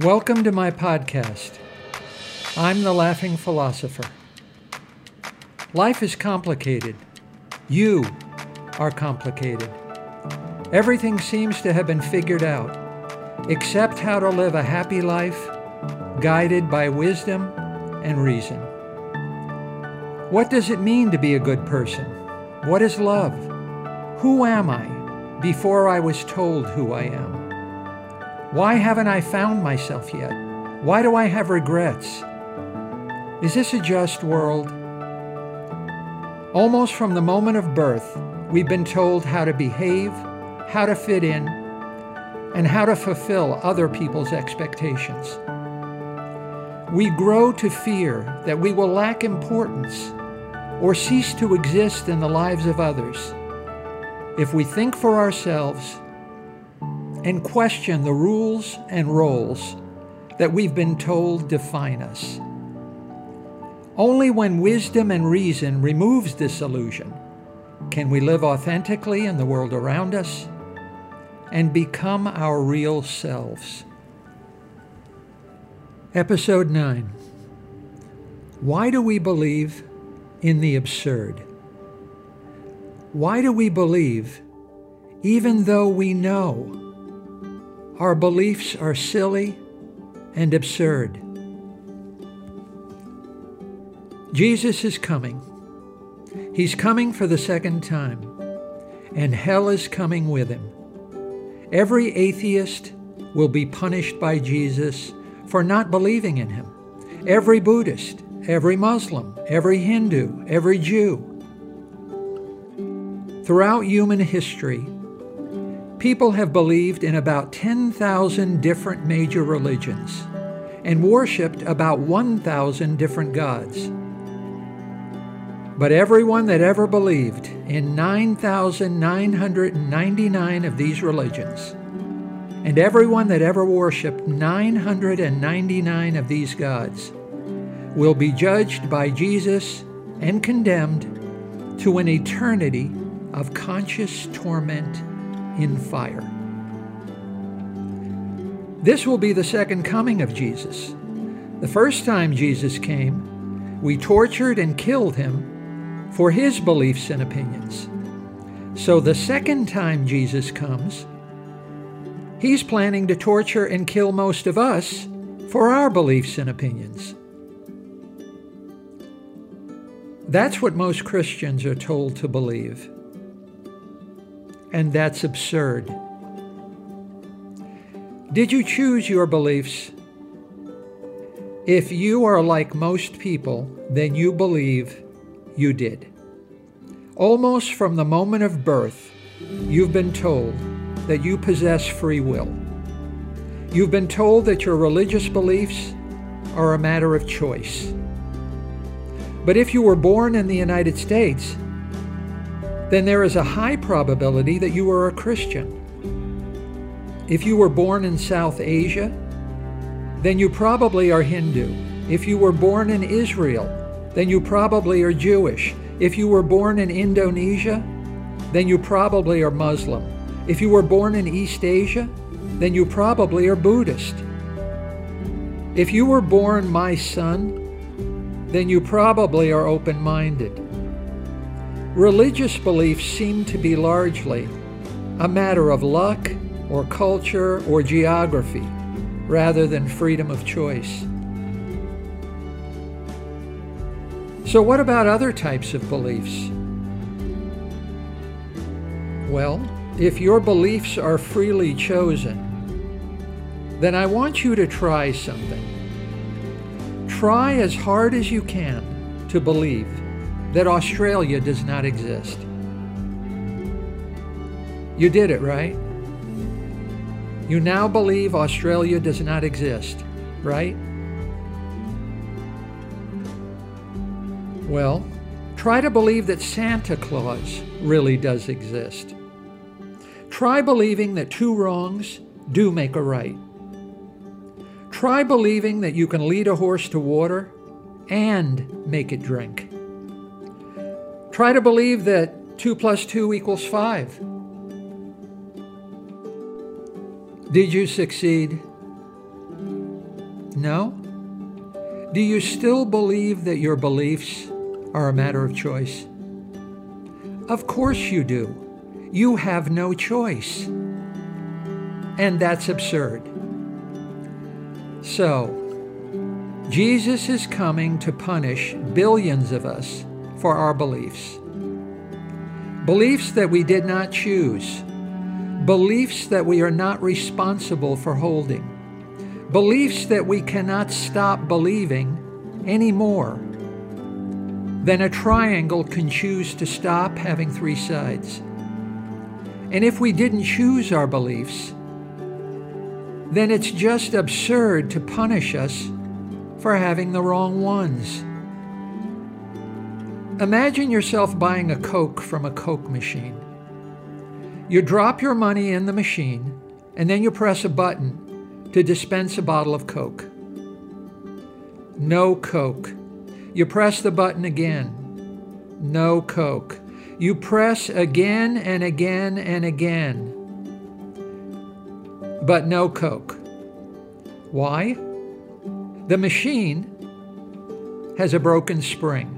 Welcome to my podcast. I'm the Laughing Philosopher. Life is complicated. You are complicated. Everything seems to have been figured out, except how to live a happy life guided by wisdom and reason. What does it mean to be a good person? What is love? Who am I before I was told who I am? Why haven't I found myself yet? Why do I have regrets? Is this a just world? Almost from the moment of birth, we've been told how to behave, how to fit in, and how to fulfill other people's expectations. We grow to fear that we will lack importance or cease to exist in the lives of others if we think for ourselves and question the rules and roles that we've been told define us. Only when wisdom and reason removes this illusion can we live authentically in the world around us and become our real selves. Episode 9 Why do we believe in the absurd? Why do we believe even though we know our beliefs are silly and absurd. Jesus is coming. He's coming for the second time, and hell is coming with him. Every atheist will be punished by Jesus for not believing in him. Every Buddhist, every Muslim, every Hindu, every Jew. Throughout human history, People have believed in about 10,000 different major religions and worshiped about 1,000 different gods. But everyone that ever believed in 9,999 of these religions, and everyone that ever worshiped 999 of these gods, will be judged by Jesus and condemned to an eternity of conscious torment in fire. This will be the second coming of Jesus. The first time Jesus came, we tortured and killed him for his beliefs and opinions. So the second time Jesus comes, he's planning to torture and kill most of us for our beliefs and opinions. That's what most Christians are told to believe and that's absurd. Did you choose your beliefs? If you are like most people, then you believe you did. Almost from the moment of birth, you've been told that you possess free will. You've been told that your religious beliefs are a matter of choice. But if you were born in the United States, then there is a high probability that you are a Christian. If you were born in South Asia, then you probably are Hindu. If you were born in Israel, then you probably are Jewish. If you were born in Indonesia, then you probably are Muslim. If you were born in East Asia, then you probably are Buddhist. If you were born my son, then you probably are open minded. Religious beliefs seem to be largely a matter of luck or culture or geography rather than freedom of choice. So, what about other types of beliefs? Well, if your beliefs are freely chosen, then I want you to try something. Try as hard as you can to believe that Australia does not exist. You did it, right? You now believe Australia does not exist, right? Well, try to believe that Santa Claus really does exist. Try believing that two wrongs do make a right. Try believing that you can lead a horse to water and make it drink. Try to believe that 2 plus 2 equals 5. Did you succeed? No? Do you still believe that your beliefs are a matter of choice? Of course you do. You have no choice. And that's absurd. So, Jesus is coming to punish billions of us for our beliefs. Beliefs that we did not choose. Beliefs that we are not responsible for holding. Beliefs that we cannot stop believing any more than a triangle can choose to stop having three sides. And if we didn't choose our beliefs, then it's just absurd to punish us for having the wrong ones. Imagine yourself buying a Coke from a Coke machine. You drop your money in the machine, and then you press a button to dispense a bottle of Coke. No Coke. You press the button again. No Coke. You press again and again and again. But no Coke. Why? The machine has a broken spring.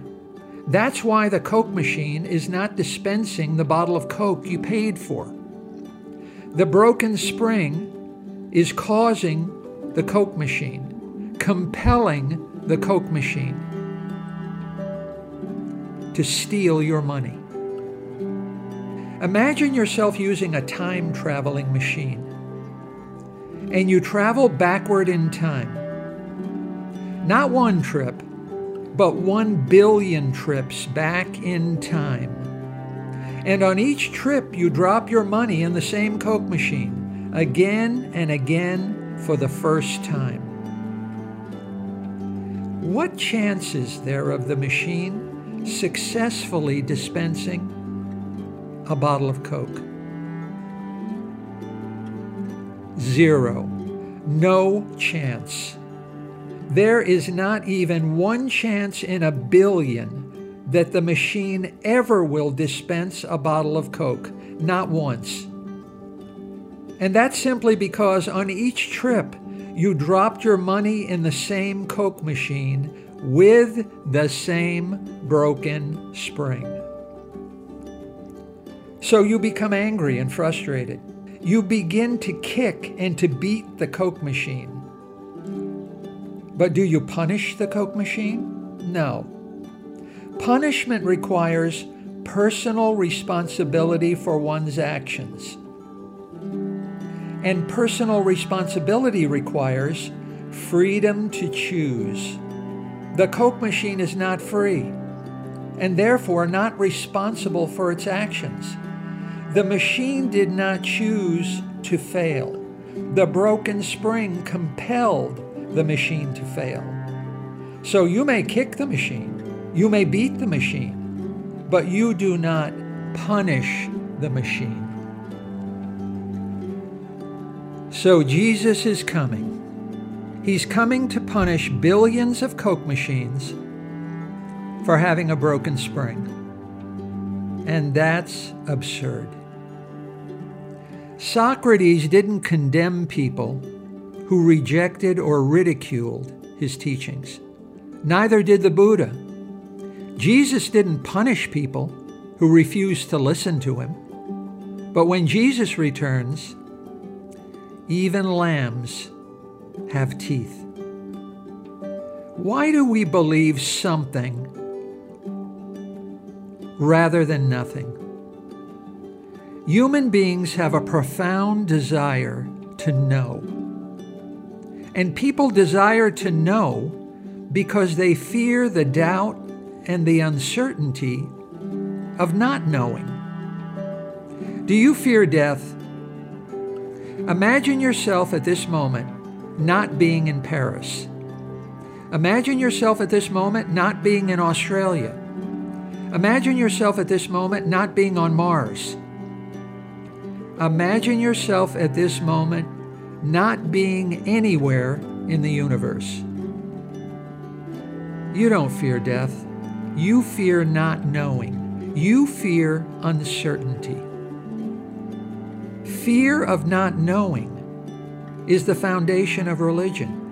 That's why the Coke machine is not dispensing the bottle of Coke you paid for. The broken spring is causing the Coke machine, compelling the Coke machine to steal your money. Imagine yourself using a time traveling machine and you travel backward in time not one trip, but one billion trips back in time. And on each trip, you drop your money in the same Coke machine again and again for the first time. What chance is there of the machine successfully dispensing a bottle of Coke? Zero. No chance. There is not even one chance in a billion that the machine ever will dispense a bottle of Coke. Not once. And that's simply because on each trip, you dropped your money in the same Coke machine with the same broken spring. So you become angry and frustrated. You begin to kick and to beat the Coke machine. But do you punish the Coke machine? No. Punishment requires personal responsibility for one's actions. And personal responsibility requires freedom to choose. The Coke machine is not free and therefore not responsible for its actions. The machine did not choose to fail. The broken spring compelled the machine to fail. So you may kick the machine, you may beat the machine, but you do not punish the machine. So Jesus is coming. He's coming to punish billions of Coke machines for having a broken spring. And that's absurd. Socrates didn't condemn people who rejected or ridiculed his teachings. Neither did the Buddha. Jesus didn't punish people who refused to listen to him. But when Jesus returns, even lambs have teeth. Why do we believe something rather than nothing? Human beings have a profound desire to know. And people desire to know because they fear the doubt and the uncertainty of not knowing. Do you fear death? Imagine yourself at this moment not being in Paris. Imagine yourself at this moment not being in Australia. Imagine yourself at this moment not being on Mars. Imagine yourself at this moment not being anywhere in the universe. You don't fear death. You fear not knowing. You fear uncertainty. Fear of not knowing is the foundation of religion.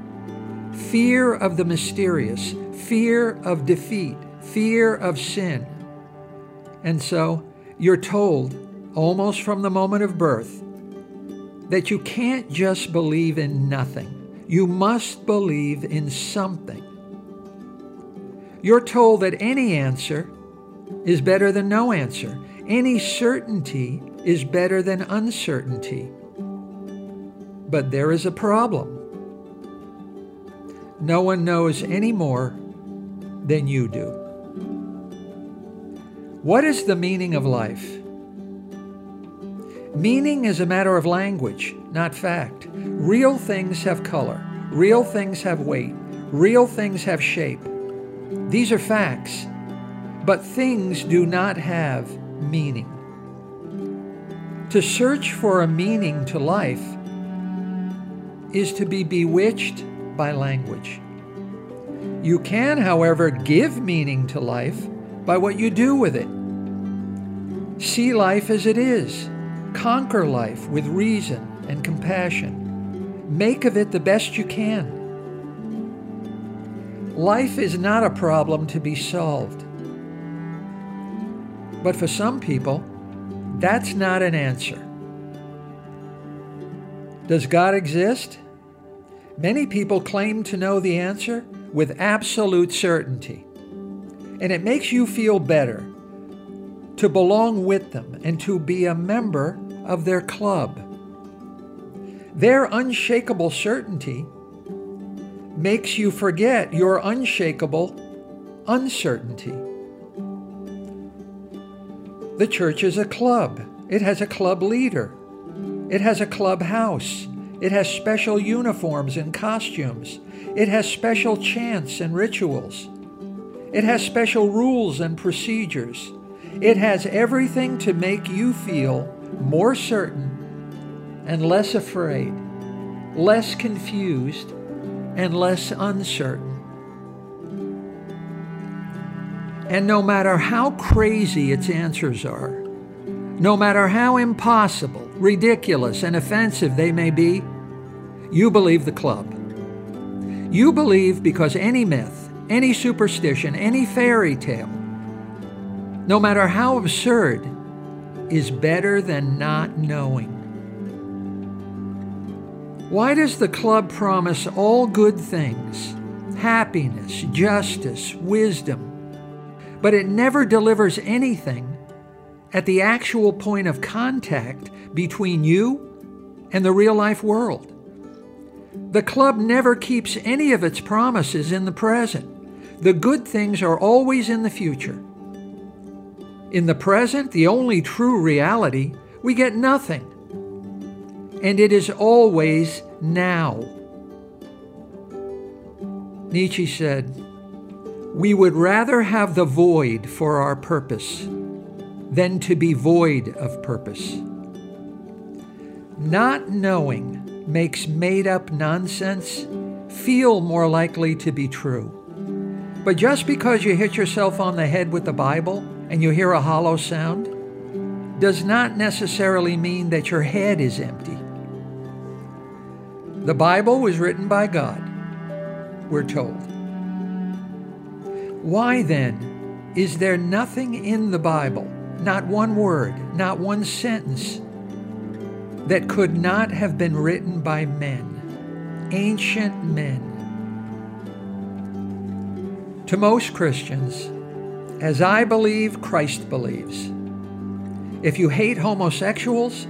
fear of the mysterious, fear of defeat, fear of sin. And so you're told, almost from the moment of birth, that you can't just believe in nothing. You must believe in something. You're told that any answer is better than no answer. Any certainty is better than uncertainty. But there is a problem. No one knows any more than you do. What is the meaning of life? Meaning is a matter of language, not fact. Real things have color. Real things have weight. Real things have shape. These are facts. But things do not have meaning. To search for a meaning to life is to be bewitched by language. You can, however, give meaning to life by what you do with it. See life as it is. Conquer life with reason and compassion. Make of it the best you can. Life is not a problem to be solved. But for some people, that's not an answer. Does God exist? Many people claim to know the answer with absolute certainty. And it makes you feel better to belong with them and to be a member of their club. Their unshakable certainty makes you forget your unshakable uncertainty. The church is a club. It has a club leader. It has a clubhouse. It has special uniforms and costumes. It has special chants and rituals. It has special rules and procedures. It has everything to make you feel more certain and less afraid, less confused, and less uncertain. And no matter how crazy its answers are, no matter how impossible, ridiculous, and offensive they may be, you believe the club. You believe because any myth, any superstition, any fairy tale, no matter how absurd, is better than not knowing. Why does the club promise all good things, happiness, justice, wisdom, but it never delivers anything at the actual point of contact between you and the real life world. The club never keeps any of its promises in the present. The good things are always in the future. In the present, the only true reality, we get nothing. And it is always now. Nietzsche said, we would rather have the void for our purpose than to be void of purpose. Not knowing makes made up nonsense feel more likely to be true. But just because you hit yourself on the head with the Bible and you hear a hollow sound does not necessarily mean that your head is empty. The Bible was written by God, we're told. Why then is there nothing in the Bible, not one word, not one sentence, that could not have been written by men, ancient men? To most Christians, as I believe, Christ believes. If you hate homosexuals,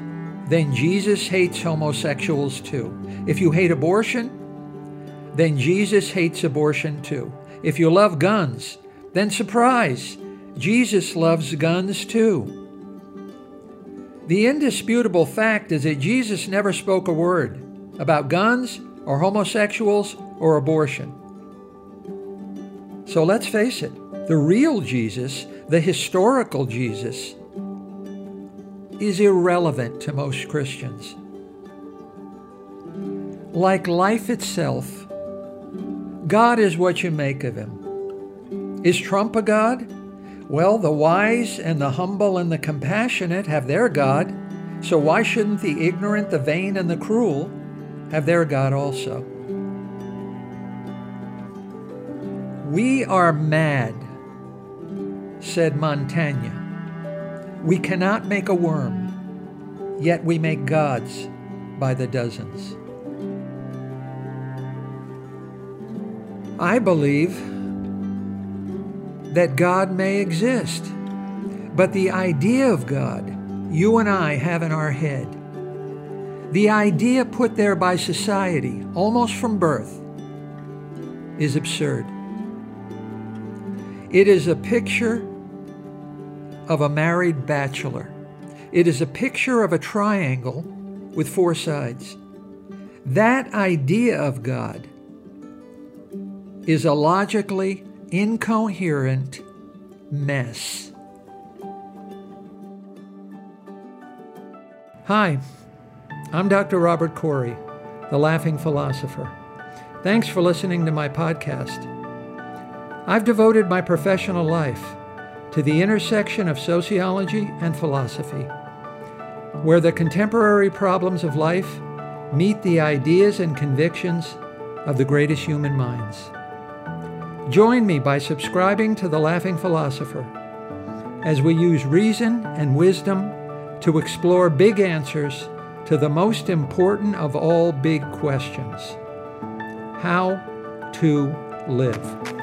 then Jesus hates homosexuals too. If you hate abortion, then Jesus hates abortion too. If you love guns, then surprise, Jesus loves guns too. The indisputable fact is that Jesus never spoke a word about guns or homosexuals or abortion. So let's face it, the real Jesus, the historical Jesus, is irrelevant to most Christians. Like life itself, God is what you make of him. Is Trump a God? Well, the wise and the humble and the compassionate have their God, so why shouldn't the ignorant, the vain, and the cruel have their God also? We are mad, said Montaigne. We cannot make a worm, yet we make gods by the dozens. I believe that God may exist, but the idea of God you and I have in our head, the idea put there by society almost from birth, is absurd. It is a picture of a married bachelor. It is a picture of a triangle with four sides. That idea of God is a logically incoherent mess. Hi, I'm Dr. Robert Corey, the Laughing Philosopher. Thanks for listening to my podcast. I've devoted my professional life to the intersection of sociology and philosophy, where the contemporary problems of life meet the ideas and convictions of the greatest human minds. Join me by subscribing to The Laughing Philosopher as we use reason and wisdom to explore big answers to the most important of all big questions how to live.